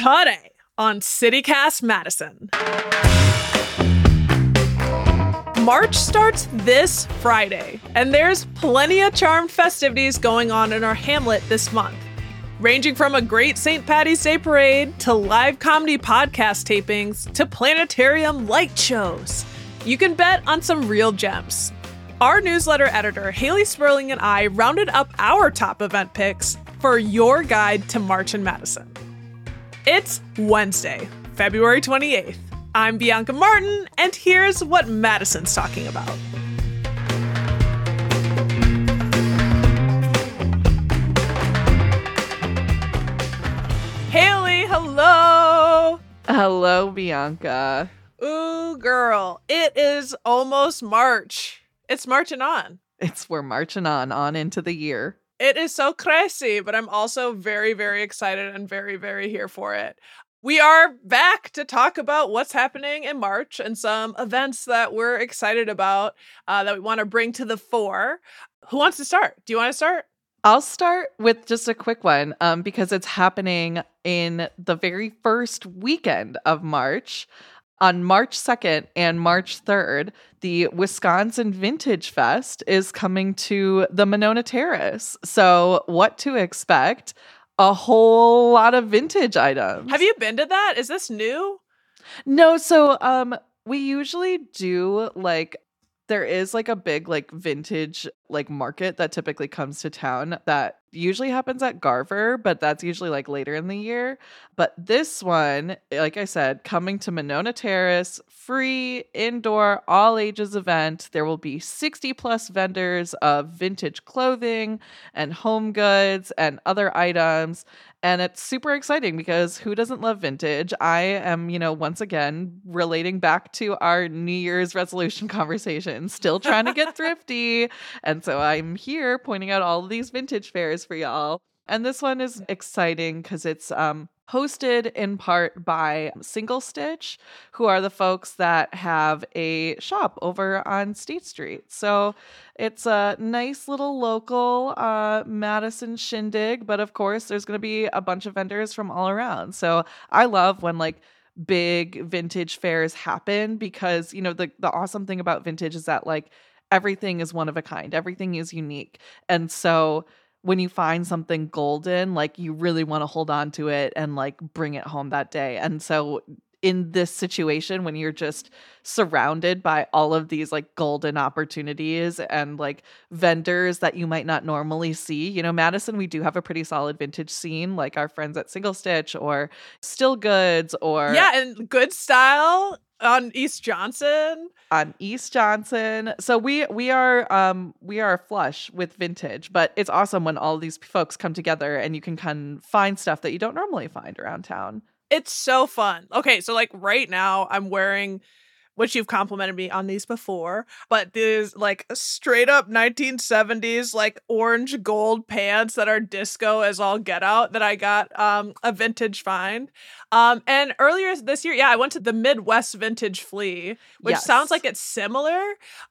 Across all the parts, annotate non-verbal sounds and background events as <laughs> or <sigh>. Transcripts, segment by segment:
today on CityCast Madison. March starts this Friday, and there's plenty of charmed festivities going on in our hamlet this month, ranging from a great St. Patty's Day parade to live comedy podcast tapings to planetarium light shows. You can bet on some real gems. Our newsletter editor, Hayley Sperling, and I rounded up our top event picks for your guide to March in Madison. It's Wednesday, February 28th. I'm Bianca Martin, and here's what Madison's talking about. Hayley, hello. Hello, Bianca. Ooh, girl, it is almost March. It's marching on. It's we're marching on on into the year. It is so crazy, but I'm also very, very excited and very, very here for it. We are back to talk about what's happening in March and some events that we're excited about uh, that we want to bring to the fore. Who wants to start? Do you want to start? I'll start with just a quick one um, because it's happening in the very first weekend of March. On March 2nd and March 3rd, the Wisconsin Vintage Fest is coming to the Monona Terrace. So, what to expect? A whole lot of vintage items. Have you been to that? Is this new? No, so um we usually do like there is like a big like vintage like market that typically comes to town that usually happens at Garver, but that's usually like later in the year. But this one, like I said, coming to Monona Terrace, free indoor all ages event. There will be 60 plus vendors of vintage clothing and home goods and other items. And it's super exciting because who doesn't love vintage? I am, you know, once again relating back to our New Year's resolution <laughs> conversation, still trying to get <laughs> thrifty. And so I'm here pointing out all of these vintage fairs for y'all. And this one is exciting because it's um, hosted in part by Single Stitch, who are the folks that have a shop over on State Street. So it's a nice little local uh, Madison shindig, but of course, there's going to be a bunch of vendors from all around. So I love when like big vintage fairs happen because you know the the awesome thing about vintage is that like everything is one of a kind everything is unique and so when you find something golden, like you really want to hold on to it and like bring it home that day. And so in this situation when you're just surrounded by all of these like golden opportunities and like vendors that you might not normally see. You know, Madison, we do have a pretty solid vintage scene, like our friends at Single Stitch or Still Goods or Yeah, and Good Style on East Johnson. on East Johnson. So we we are um we are flush with vintage, but it's awesome when all these folks come together and you can kind of find stuff that you don't normally find around town. It's so fun. Okay, so like right now I'm wearing which you've complimented me on these before, but these like straight up 1970s like orange gold pants that are disco as all get out that I got um a vintage find. Um and earlier this year, yeah, I went to the Midwest Vintage Flea, which sounds like it's similar,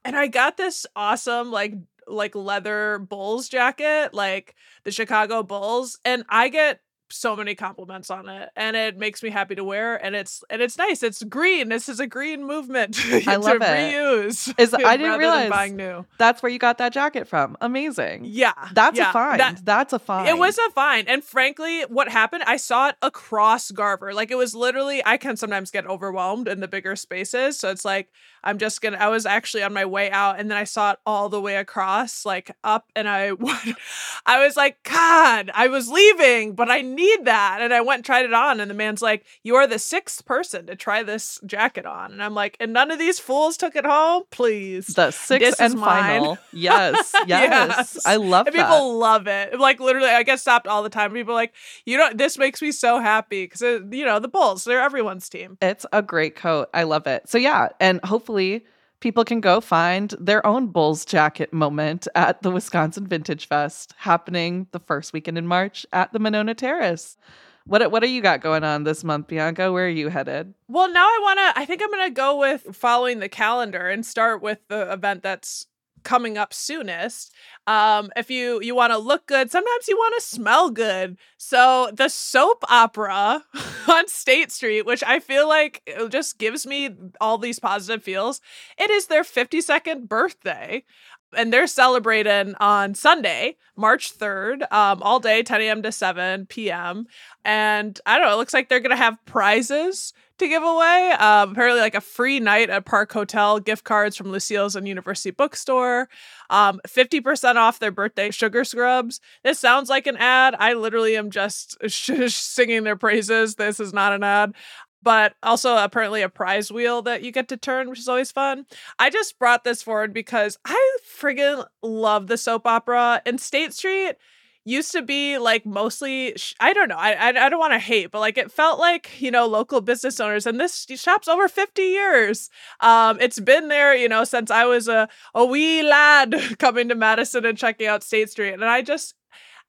and I got this awesome like like leather Bulls jacket, like the Chicago Bulls, and I get so many compliments on it and it makes me happy to wear and it's and it's nice it's green this is a green movement <laughs> I to love it. reuse Is- I <laughs> didn't realize- buying new That's where you got that jacket from. Amazing. yeah That's yeah, a find. that- That's a find. it was a fine. And frankly, what happened, I saw it across Garver. Like it was literally, I can sometimes get overwhelmed in the bigger spaces. So it's like, I'm just gonna, I was actually on my way out and then I saw it all the way across, like up. And I, <laughs> I was like, God, I was leaving, but I need that. And I went and tried it on. And the man's like, You are the sixth person to try this jacket on. And I'm like, And none of these fools took it home? Please. the sixth This and final. <laughs> Yes, <laughs> yes. Yes. I love And that. people love it. Like literally, I get stopped all the time. People are like, you know, this makes me so happy because uh, you know the Bulls, they're everyone's team. It's a great coat. I love it. So yeah, and hopefully people can go find their own Bulls jacket moment at the Wisconsin Vintage Fest happening the first weekend in March at the Monona Terrace. What what do you got going on this month, Bianca? Where are you headed? Well, now I want to. I think I'm gonna go with following the calendar and start with the event that's coming up soonest. Um, if you you want to look good, sometimes you want to smell good. So the soap opera <laughs> on State Street, which I feel like it just gives me all these positive feels. It is their 52nd birthday. And they're celebrating on Sunday, March 3rd, um, all day, 10 a.m. to 7 p.m. And I don't know, it looks like they're going to have prizes to give away. Um, apparently, like a free night at Park Hotel, gift cards from Lucille's and University Bookstore, um, 50% off their birthday sugar scrubs. This sounds like an ad. I literally am just sh- <laughs> singing their praises. This is not an ad. But also, apparently, a prize wheel that you get to turn, which is always fun. I just brought this forward because I friggin' love the soap opera. And State Street used to be like mostly i don't know i i, I don't want to hate but like it felt like you know local business owners and this shop's over 50 years um it's been there you know since i was a a wee lad <laughs> coming to madison and checking out state street and i just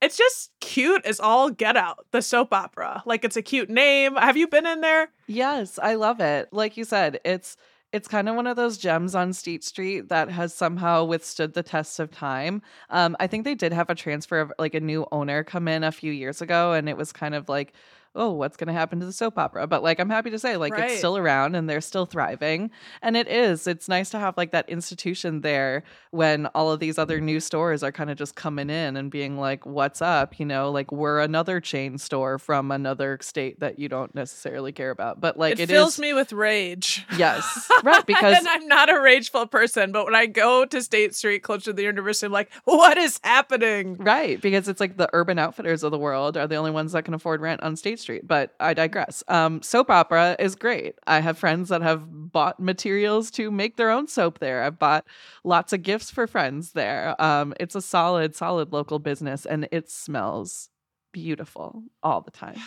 it's just cute as all get out the soap opera like it's a cute name have you been in there Yes, I love it. Like you said, it's it's kind of one of those gems on State Street that has somehow withstood the test of time. Um, I think they did have a transfer of like a new owner come in a few years ago, and it was kind of like, oh, what's going to happen to the soap opera? But like, I'm happy to say, like, Right. it's still around and they're still thriving. And it is. It's nice to have like that institution there when all of these other new stores are kind of just coming in and being like, what's up? You know, like we're another chain store from another state that you don't necessarily care about. But like, it, it fills is- me with rage Yes, <laughs> right. Because and I'm not a rageful person, but when I go to State Street close to the university, I'm like, what is happening? Right, because it's like the urban outfitters of the world are the only ones that can afford rent on State Street. But I digress. Um, soap opera is great. I have friends that have bought materials to make their own soap there. I've bought lots of gifts for friends there. Um, it's a solid, solid local business, and it smells beautiful all the time.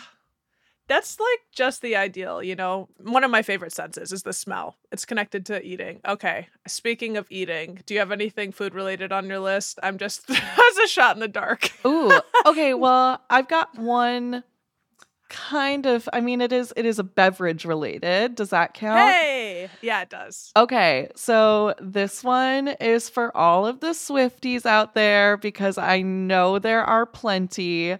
That's like just the ideal, you know. One of my favorite senses is the smell. It's connected to eating. Okay. Speaking of eating, do you have anything food related on your list? I'm just <laughs> as a shot in the dark. Ooh, okay. <laughs> Well, I've got one kind of. I mean, it is it is a beverage related. Does that count? Hey, yeah, it does. Okay, so this one is for all of the Swifties out there because I know there are plenty.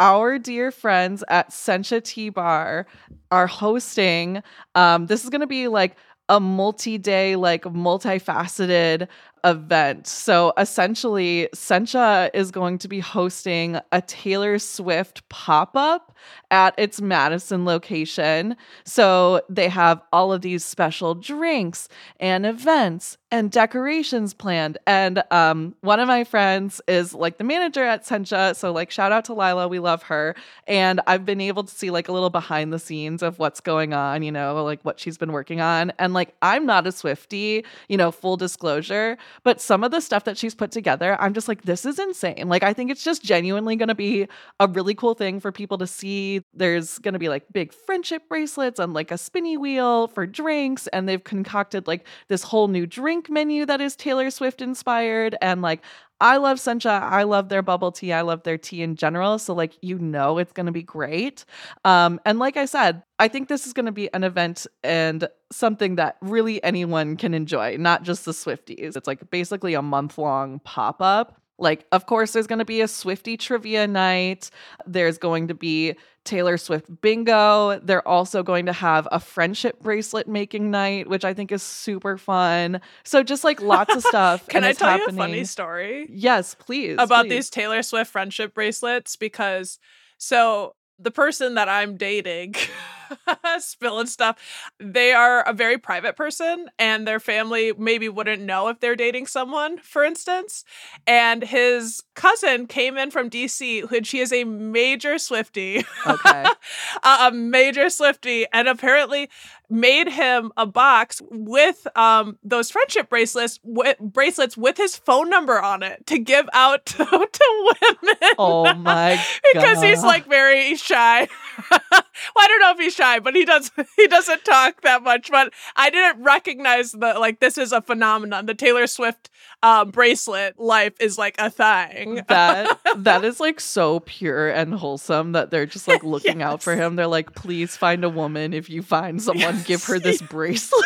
Our dear friends at Sencha Tea Bar are hosting. Um, this is going to be like a multi-day, like multifaceted event. So essentially, Sencha is going to be hosting a Taylor Swift pop-up at its Madison location. So they have all of these special drinks and events and decorations planned. And um, one of my friends is like the manager at Sencha. So like shout out to Lila, we love her. And I've been able to see like a little behind the scenes of what's going on, you know, like what she's been working on. And like I'm not a Swifty, you know, full disclosure, but some of the stuff that she's put together, I'm just like, this is insane. Like I think it's just genuinely gonna be a really cool thing for people to see. There's gonna be like big friendship bracelets and like a spinny wheel for drinks, and they've concocted like this whole new drink menu that is Taylor Swift inspired. And like I love Sencha. I love their bubble tea. I love their tea in general. So like you know it's gonna be great. Um, and like I said, I think this is gonna be an event and something that really anyone can enjoy, not just the Swifties. It's like basically a month long pop up. Like, of course, there's going to be a Swifty trivia night. There's going to be Taylor Swift bingo. They're also going to have a friendship bracelet making night, which I think is super fun. So, just like lots of stuff. <laughs> Can I tell happening. you a funny story? Yes, please. about please. these Taylor Swift friendship bracelets because so the person that I'm dating <laughs> <laughs> spilling stuff they are a very private person and their family maybe wouldn't know if they're dating someone for instance and his cousin came in from DC and she is a major Swifty Okay. <laughs> a, major Swifty and apparently made him a box with um those friendship bracelets with bracelets with his phone number on it to give out <laughs> to, to women Oh my god. because he's like very shy. well, I don't know if he's shy, but he does <laughs> he doesn't talk that much. But I didn't recognize the like this is a phenomenon. The Taylor Swift um, bracelet life is like a thing. <laughs> that that is like so pure and wholesome that they're just like <laughs> looking out for him. They're like, please find a woman. If you find someone, give her this bracelet.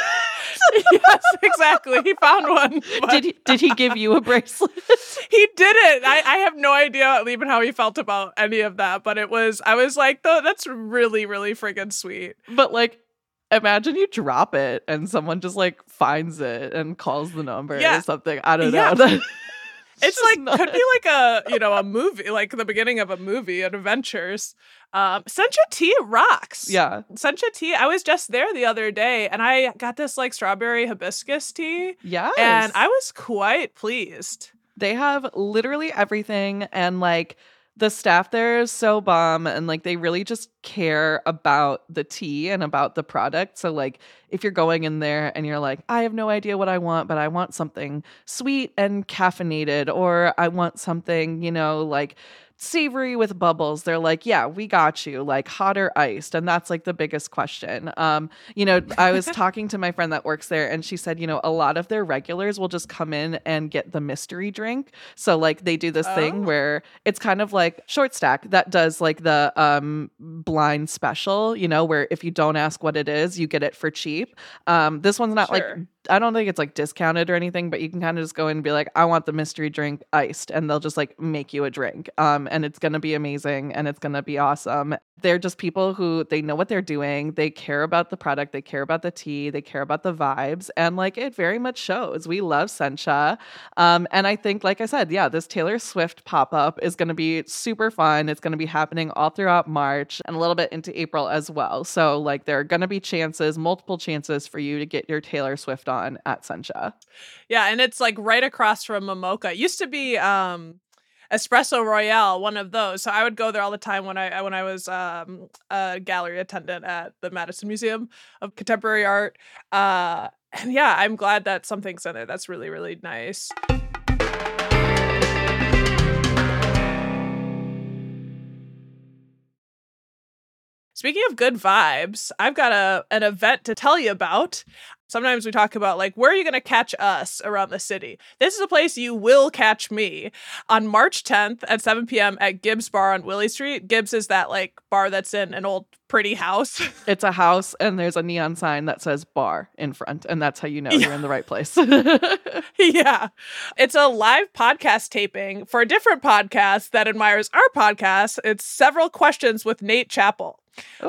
<laughs> yes, <laughs> exactly. He found one. but- did he, did he give you a bracelet? <laughs> he didn't. I, I have no idea even how he felt about any of that, but it was I was like, though that's really, really friggin' sweet. but like imagine you drop it and someone just like finds it and calls the number Yeah. or something. I don't Yeah. know. It's like not- could be like a you know a movie, like the beginning of a movie, an adventures. Um, Sencha tea rocks. yeah. Sencha tea. I was just there the other day, and I got this like strawberry hibiscus tea, Yeah, and I was quite pleased. they have literally everything and like the staff there is so bomb and like they really just care about the tea and about the product. So like if you're going in there and you're like i have no idea what i want but i want something sweet and caffeinated or i want something you know like savory with bubbles. They're like yeah we got you like hot or iced? And that's like the biggest question. Um you know i was <laughs> talking to my friend that works there and she said you know a lot of their regulars will just come in and get the mystery drink. So like they do this Oh. thing where it's kind of like short stack that does like the um blind special you know where if you don't ask what it is you get it for cheap. Um this one's not like I don't think it's like discounted or anything, but you can kind of just go in and be like, I want the mystery drink iced, and they'll just like make you a drink. Um, and it's gonna be amazing and it's gonna be awesome. They're just people who they know what they're doing, they care about the product, they care about the tea, they care about the vibes, and like it very much shows. We love Sencha. Um, and I think, like I said, yeah, this Taylor Swift pop-up is gonna be super fun. It's gonna be happening all throughout March and a little bit into April as well. So like there are gonna be chances, multiple chances for you to get your Taylor Swift on at Sencha. Yeah, and it's like right across from MMoCA. It used to be um Espresso Royale, one of those. So I would go there all the time when I when I was um a gallery attendant at the Madison Museum of Contemporary Art. Uh and yeah, I'm glad that something's in there. That's really, really nice. Speaking of good vibes, I've got a an event to tell you about. Sometimes we talk about like where are you going to catch us around the city? This is a place you will catch me on March 10th at 7 p.m. at Gibbs Bar on Willie Street. Gibbs is that like bar that's in an old pretty house. <laughs> It's a house and there's a neon sign that says bar in front, and that's how you know Yeah. you're in the right place. <laughs> <laughs> yeah. It's a live podcast taping for a different podcast that admires our podcast. It's several questions with Nate Chappelle.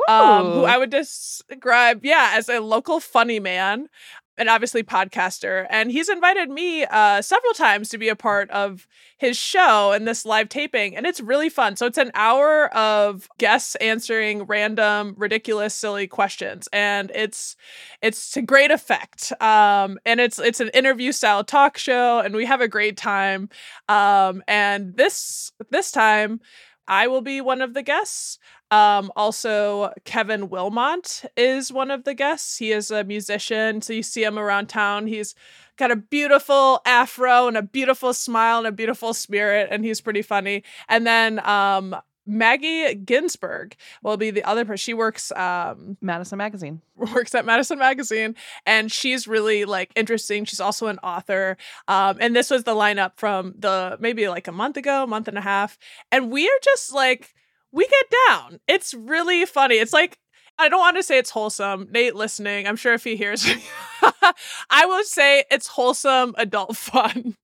Um, who I would describe, yeah, as a local funny man and obviously podcaster. And he's invited me uh, several times to be a part of his show and this live taping, and it's really fun. So it's an hour of guests answering random, ridiculous, silly questions, and it's it's to great effect. Um, and it's it's an interview style talk show, and we have a great time. Um, and this this time. I will be one of the guests. Um, also, Kevin Wilmont is one of the guests. He is a musician, so you see him around town. He's got a beautiful afro and a beautiful smile and a beautiful spirit, and he's pretty funny. And then um, Maggie Ginsberg will be the other person. She works um, Madison Magazine. <laughs> works at Madison Magazine, and she's really like interesting. She's also an author. Um, and this was the lineup from the maybe like a month ago, month and a half. And we are just like, we get down. It's really funny. It's like, I don't want to say it's wholesome. Nate listening, I'm sure if he hears <laughs> I will say it's wholesome adult <laughs> fun.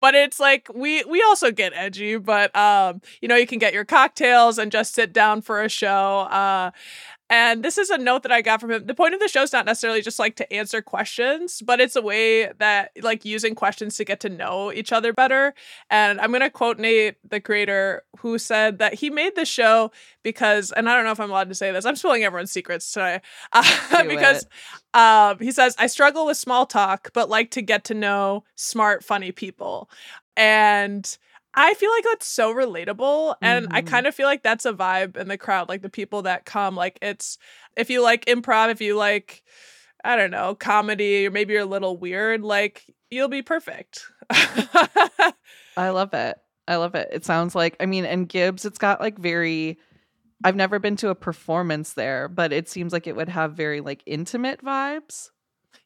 But it's like we we also get edgy, but um, you know, you can get your cocktails and just sit down for a show. Uh and this is a note that I got from him. The point of the show is not necessarily just like to answer questions, but it's a way that like using questions to get to know each other better. And I'm going to quote Nate, the creator, who said that he made the show because, and I don't know if I'm allowed to say this, I'm spilling everyone's secrets today. <laughs> Uh, because um, he says, I struggle with small talk, but like to get to know smart, funny people. And I feel like that's so relatable. And I Mhm. kind of feel like that's a vibe in the crowd. Like the people that come, like it's, if you like improv, if you like, I don't know, comedy, or maybe you're a little weird, like you'll be perfect. <laughs> I love it. I love it. It sounds like, I mean, and Gibbs, it's got like very, I've never been to a performance there, but it seems like it would have very like intimate vibes.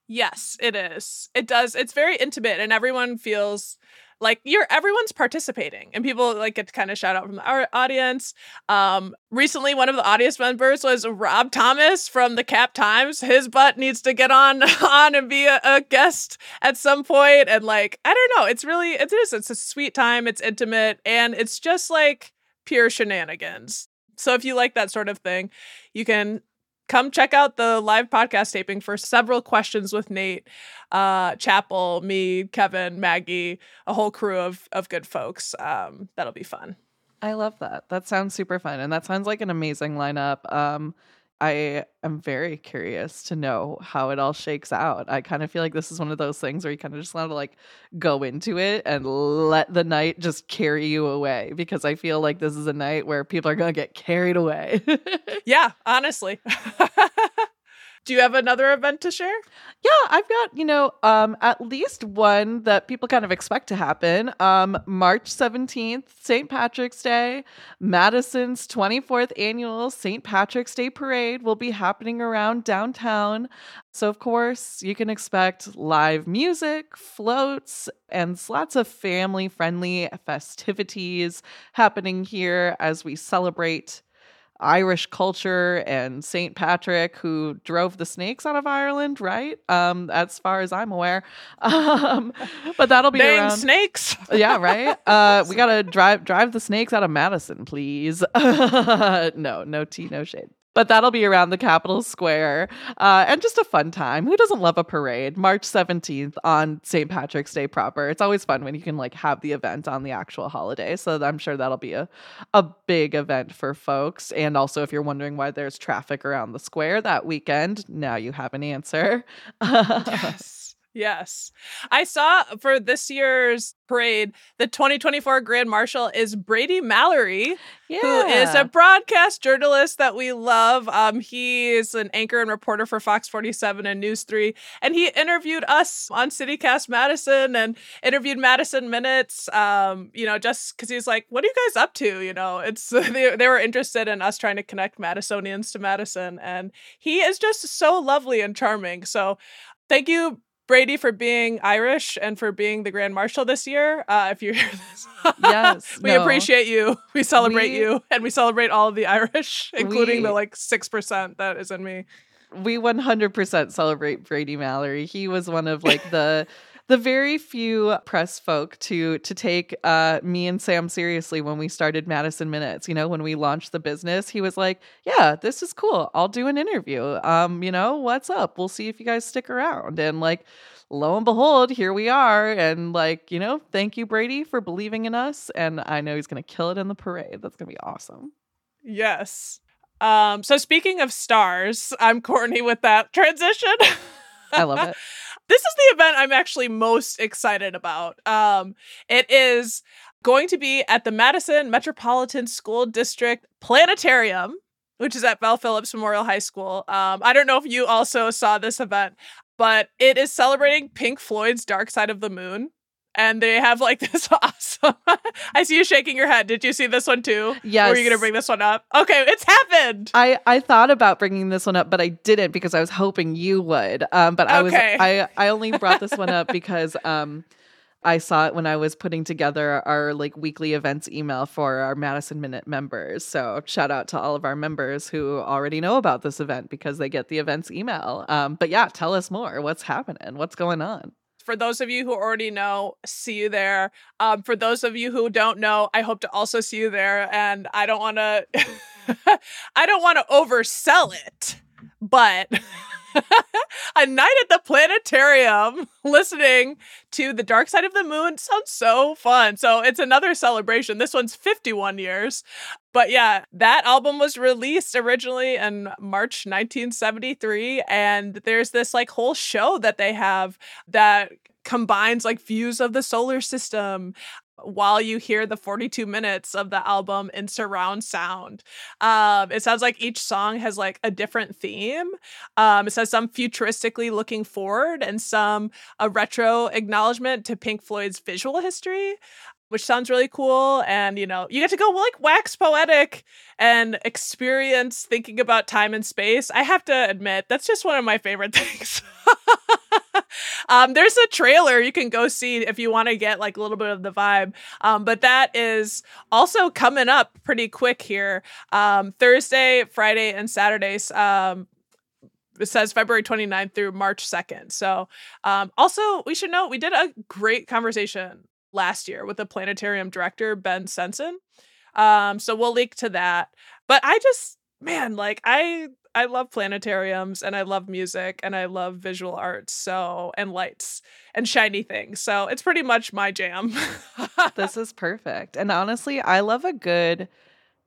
Yes, it is. It does. It's very intimate and everyone feels like you're everyone's participating and people like get to kind of shout out from our audience. Um recently one of the audience members was rob thomas from the cap times. His butt needs to get on <laughs> on and be a, a guest at some point and like i don't know it's really it is it's a sweet time it's intimate and it's just like pure shenanigans. So if you like that sort of thing you can come check out the live podcast taping for several questions with Nate, uh, Chappelle, me, Kevin, Maggie, a whole crew of of good folks. Um, that'll be fun. I love that. That sounds super fun, and that sounds like an amazing lineup. Um, I am very curious to know how it all shakes out. I kind of feel like this is one of those things where you kind of just want to like go into it and let the night just carry you away because I feel like this is a night where people are going to get carried away. yeah, honestly. <laughs> Do you have another event to share? Yeah, I've got, you know, um, at least one that people kind of expect to happen. Um, March 17th, St. Patrick's Day, Madison's 24th annual St. Patrick's Day parade will be happening around downtown. So, of course, you can expect live music, floats, and lots of family friendly festivities happening here as we celebrate Irish culture and St. Patrick, who drove the snakes out of Ireland, right? Um, as far as I'm aware. <laughs> Um, but that'll be Dang around. snakes. <laughs> yeah, right. Uh, we gotta <laughs> drive drive the snakes out of Madison, please. no, no tea, no shade but that'll be around the Capitol Square uh, and just a fun time. Who doesn't love a parade? March 17th on St. Patrick's Day proper. It's always fun when you can like have the event on the actual holiday. So I'm sure that'll be a, a big event for folks. And also, if you're wondering why there's traffic around the square that weekend, now you have an answer. <laughs> yes. Yes. I saw for this year's parade, the 2024 Grand Marshal is Brady Mallory, yeah. who is a broadcast journalist that we love. Um, he is an anchor and reporter for Fox 47 and News 3. And he interviewed us on CityCast Madison and interviewed Madison Minutes, um, you know, just because he's like, what are you guys up to? You know, it's <laughs> they, they were interested in us trying to connect Madisonians to Madison. And he is just so lovely and charming. So thank you Brady for being Irish and for being the Grand Marshal this year. Uh, if you hear this, yes, <laughs> we no. appreciate you. We celebrate We- you, and we celebrate all of the Irish, <laughs> including the like six percent that is in me. we 100% celebrate Brady Mallory. He was one of like the the very few press folk to to take uh, me and Sam seriously when we started Madison Minutes. You know, when we launched the business, he was like, "Yeah, this is cool. I'll do an interview. Um, you know, what's up? We'll see if you guys stick around." And like lo and behold, here we are. And like, you know, thank you, Brady, for believing in us. And I know he's gonna kill it in the parade. That's gonna be awesome. Yes. Um, so speaking of stars, I'm Courtney with that transition. I love it. <laughs> this is the event I'm actually most excited about. Um, it is going to be at the Madison Metropolitan School District Planetarium, which is at Bell Phillips Memorial High School. Um, I don't know if you also saw this event, but it is celebrating Pink Floyd's Dark Side of the Moon. And they have like <laughs> this awesome. I see you shaking your head. Did you see this one too? Yes. Or are you gonna bring this one up? Okay, it's happened. I, I thought about bringing this one up, but I didn't because I was hoping you would. Um, but I Okay. was I I only brought this one up because um, I saw it when I was putting together our like weekly events email for our Madison Minute members. So shout out to all of our members who already know about this event because they get the events email. Um, but yeah, tell us more. What's happening? What's going on? For those of you who already know, see you there. Um, for those of you who don't know, I hope to also see you there. And I don't want to, <laughs> I don't want to oversell it, but <laughs> a night at the planetarium listening to the dark side of the moon sounds so fun. So it's another celebration. This one's 51 years. But yeah, that album was released originally in March 1973. And there's this like whole show that they have that combines like views of the solar system while you hear the 42 minutes of the album in surround sound. Um, it sounds like each song has like a different theme. Um, it says some futuristically looking forward and some a retro acknowledgement to Pink Floyd's visual history which sounds really cool. And, you know, you get to go like wax poetic and experience thinking about time and space. I have to admit, that's just one of my favorite <laughs> things. Um, there's a trailer you can go see if you want to get like a little bit of the vibe. Um, but that is also coming up pretty quick here. Um, Thursday, Friday, and Saturdays. Um, it says February 29th through March 2nd. So, um, also, we should note we did a great conversation last year with the planetarium director, Ben Sensen. Um, so we'll link to that. But I just, man, like I I love planetariums and I love music and I love visual arts, so and lights and shiny things. So it's pretty much my jam. <laughs> this is perfect. And honestly, I love a good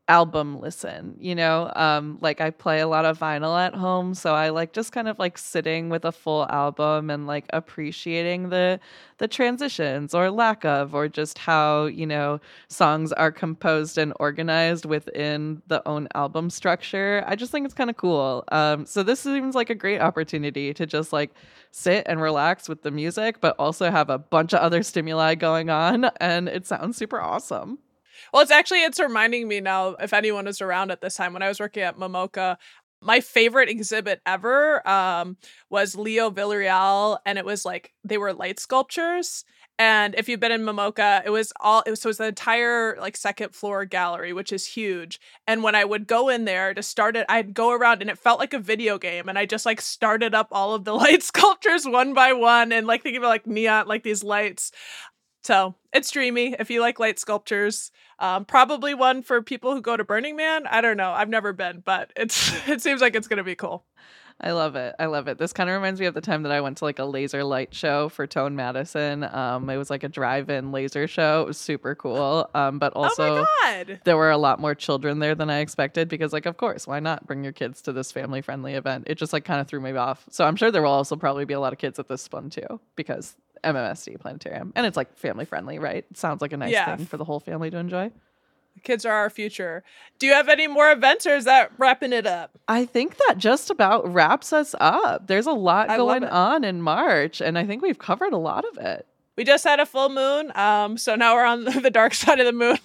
album listen you know? Um like i play a lot of vinyl at home so i like just kind of like sitting with a full album and like appreciating the the transitions or lack of or just how you know songs are composed and organized within the own album structure. I just think it's kind of cool. Um so this seems like a great opportunity to just like sit and relax with the music but also have a bunch of other stimuli going on and it sounds super awesome well, it's actually it's reminding me now if anyone was around at this time when I was working at MMoCA, my favorite exhibit ever um, was Leo Villarreal, and it was like they were light sculptures. And if you've been in MMoCA, it was all it was, so it was the entire like second floor gallery, which is huge. And when I would go in there to start it, I'd go around and it felt like a video game. And I just like started up all of the <laughs> light sculptures one by one and like thinking about like neon, like these lights. So it's dreamy if you like light sculptures. Um, probably one for people who go to Burning Man. I don't know. I've never been, but it's <laughs> it seems like it's gonna be cool. I love it. I love it. This kind of reminds me of the time that I went to like a laser light show for Tone Madison. Um, it was like a drive-in laser show. It was super cool. Um, but oh also oh there were a lot more children there than I expected because like of course, why not bring your kids to this family-friendly event? It just like kind of threw me off. So I'm sure there will also probably be a lot of kids at this one too because MMSD planetarium and it's like family-friendly, right? It sounds like a nice yeah. thing for the whole family to enjoy. Kids are our future. Do you have any more events or is that wrapping it up? I think that just about wraps us up. There's a lot I going on in March, and I think we've covered a lot of it. We just had a full moon. Um, so now we're on <laughs> the dark side of the moon.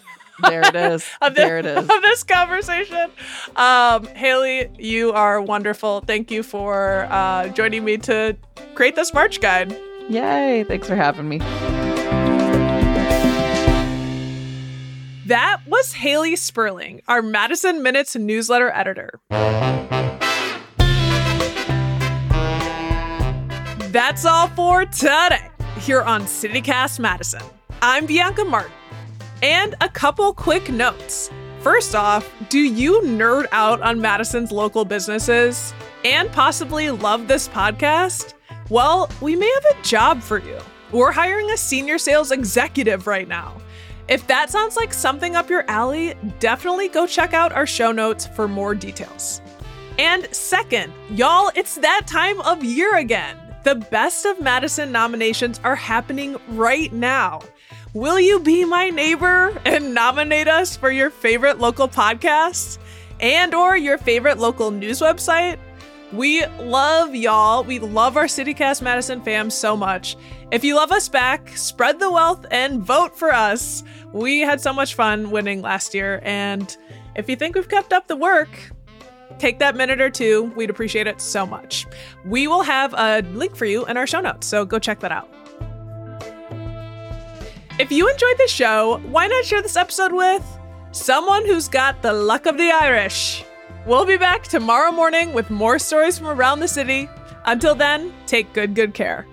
there it is. <laughs> of this, there it is. <laughs> Of this conversation. Um, Hayley, you are wonderful. Thank you for uh, joining me to create this March guide. Yay. Thanks for having me. That was Hayley Sperling, our Madison Minutes newsletter editor. That's all for today here on CityCast Madison. I'm Bianca Martin. And a couple quick notes. First off, do you nerd out on Madison's local businesses and possibly love this podcast? Well, we may have a job for you. We're hiring a senior sales executive right now. If that sounds like something up your alley, definitely go check out our show notes for more details. And second, y'all, it's that time of year again. The Best of Madison nominations are happening right now. Will you be my neighbor and nominate us for your favorite local podcast and or your favorite local news website? We love y'all. We love our CityCast Madison fam so much. If you love us back, spread the wealth and vote for us. We had so much fun winning last year, and if you think we've kept up the work, take that minute or two. We'd appreciate it so much. We will have a link for you in our show notes, so go check that out. If you enjoyed the show, why not share this episode with someone who's got the luck of the Irish? We'll be back tomorrow morning with more stories from around the city. Until then, take good, good care.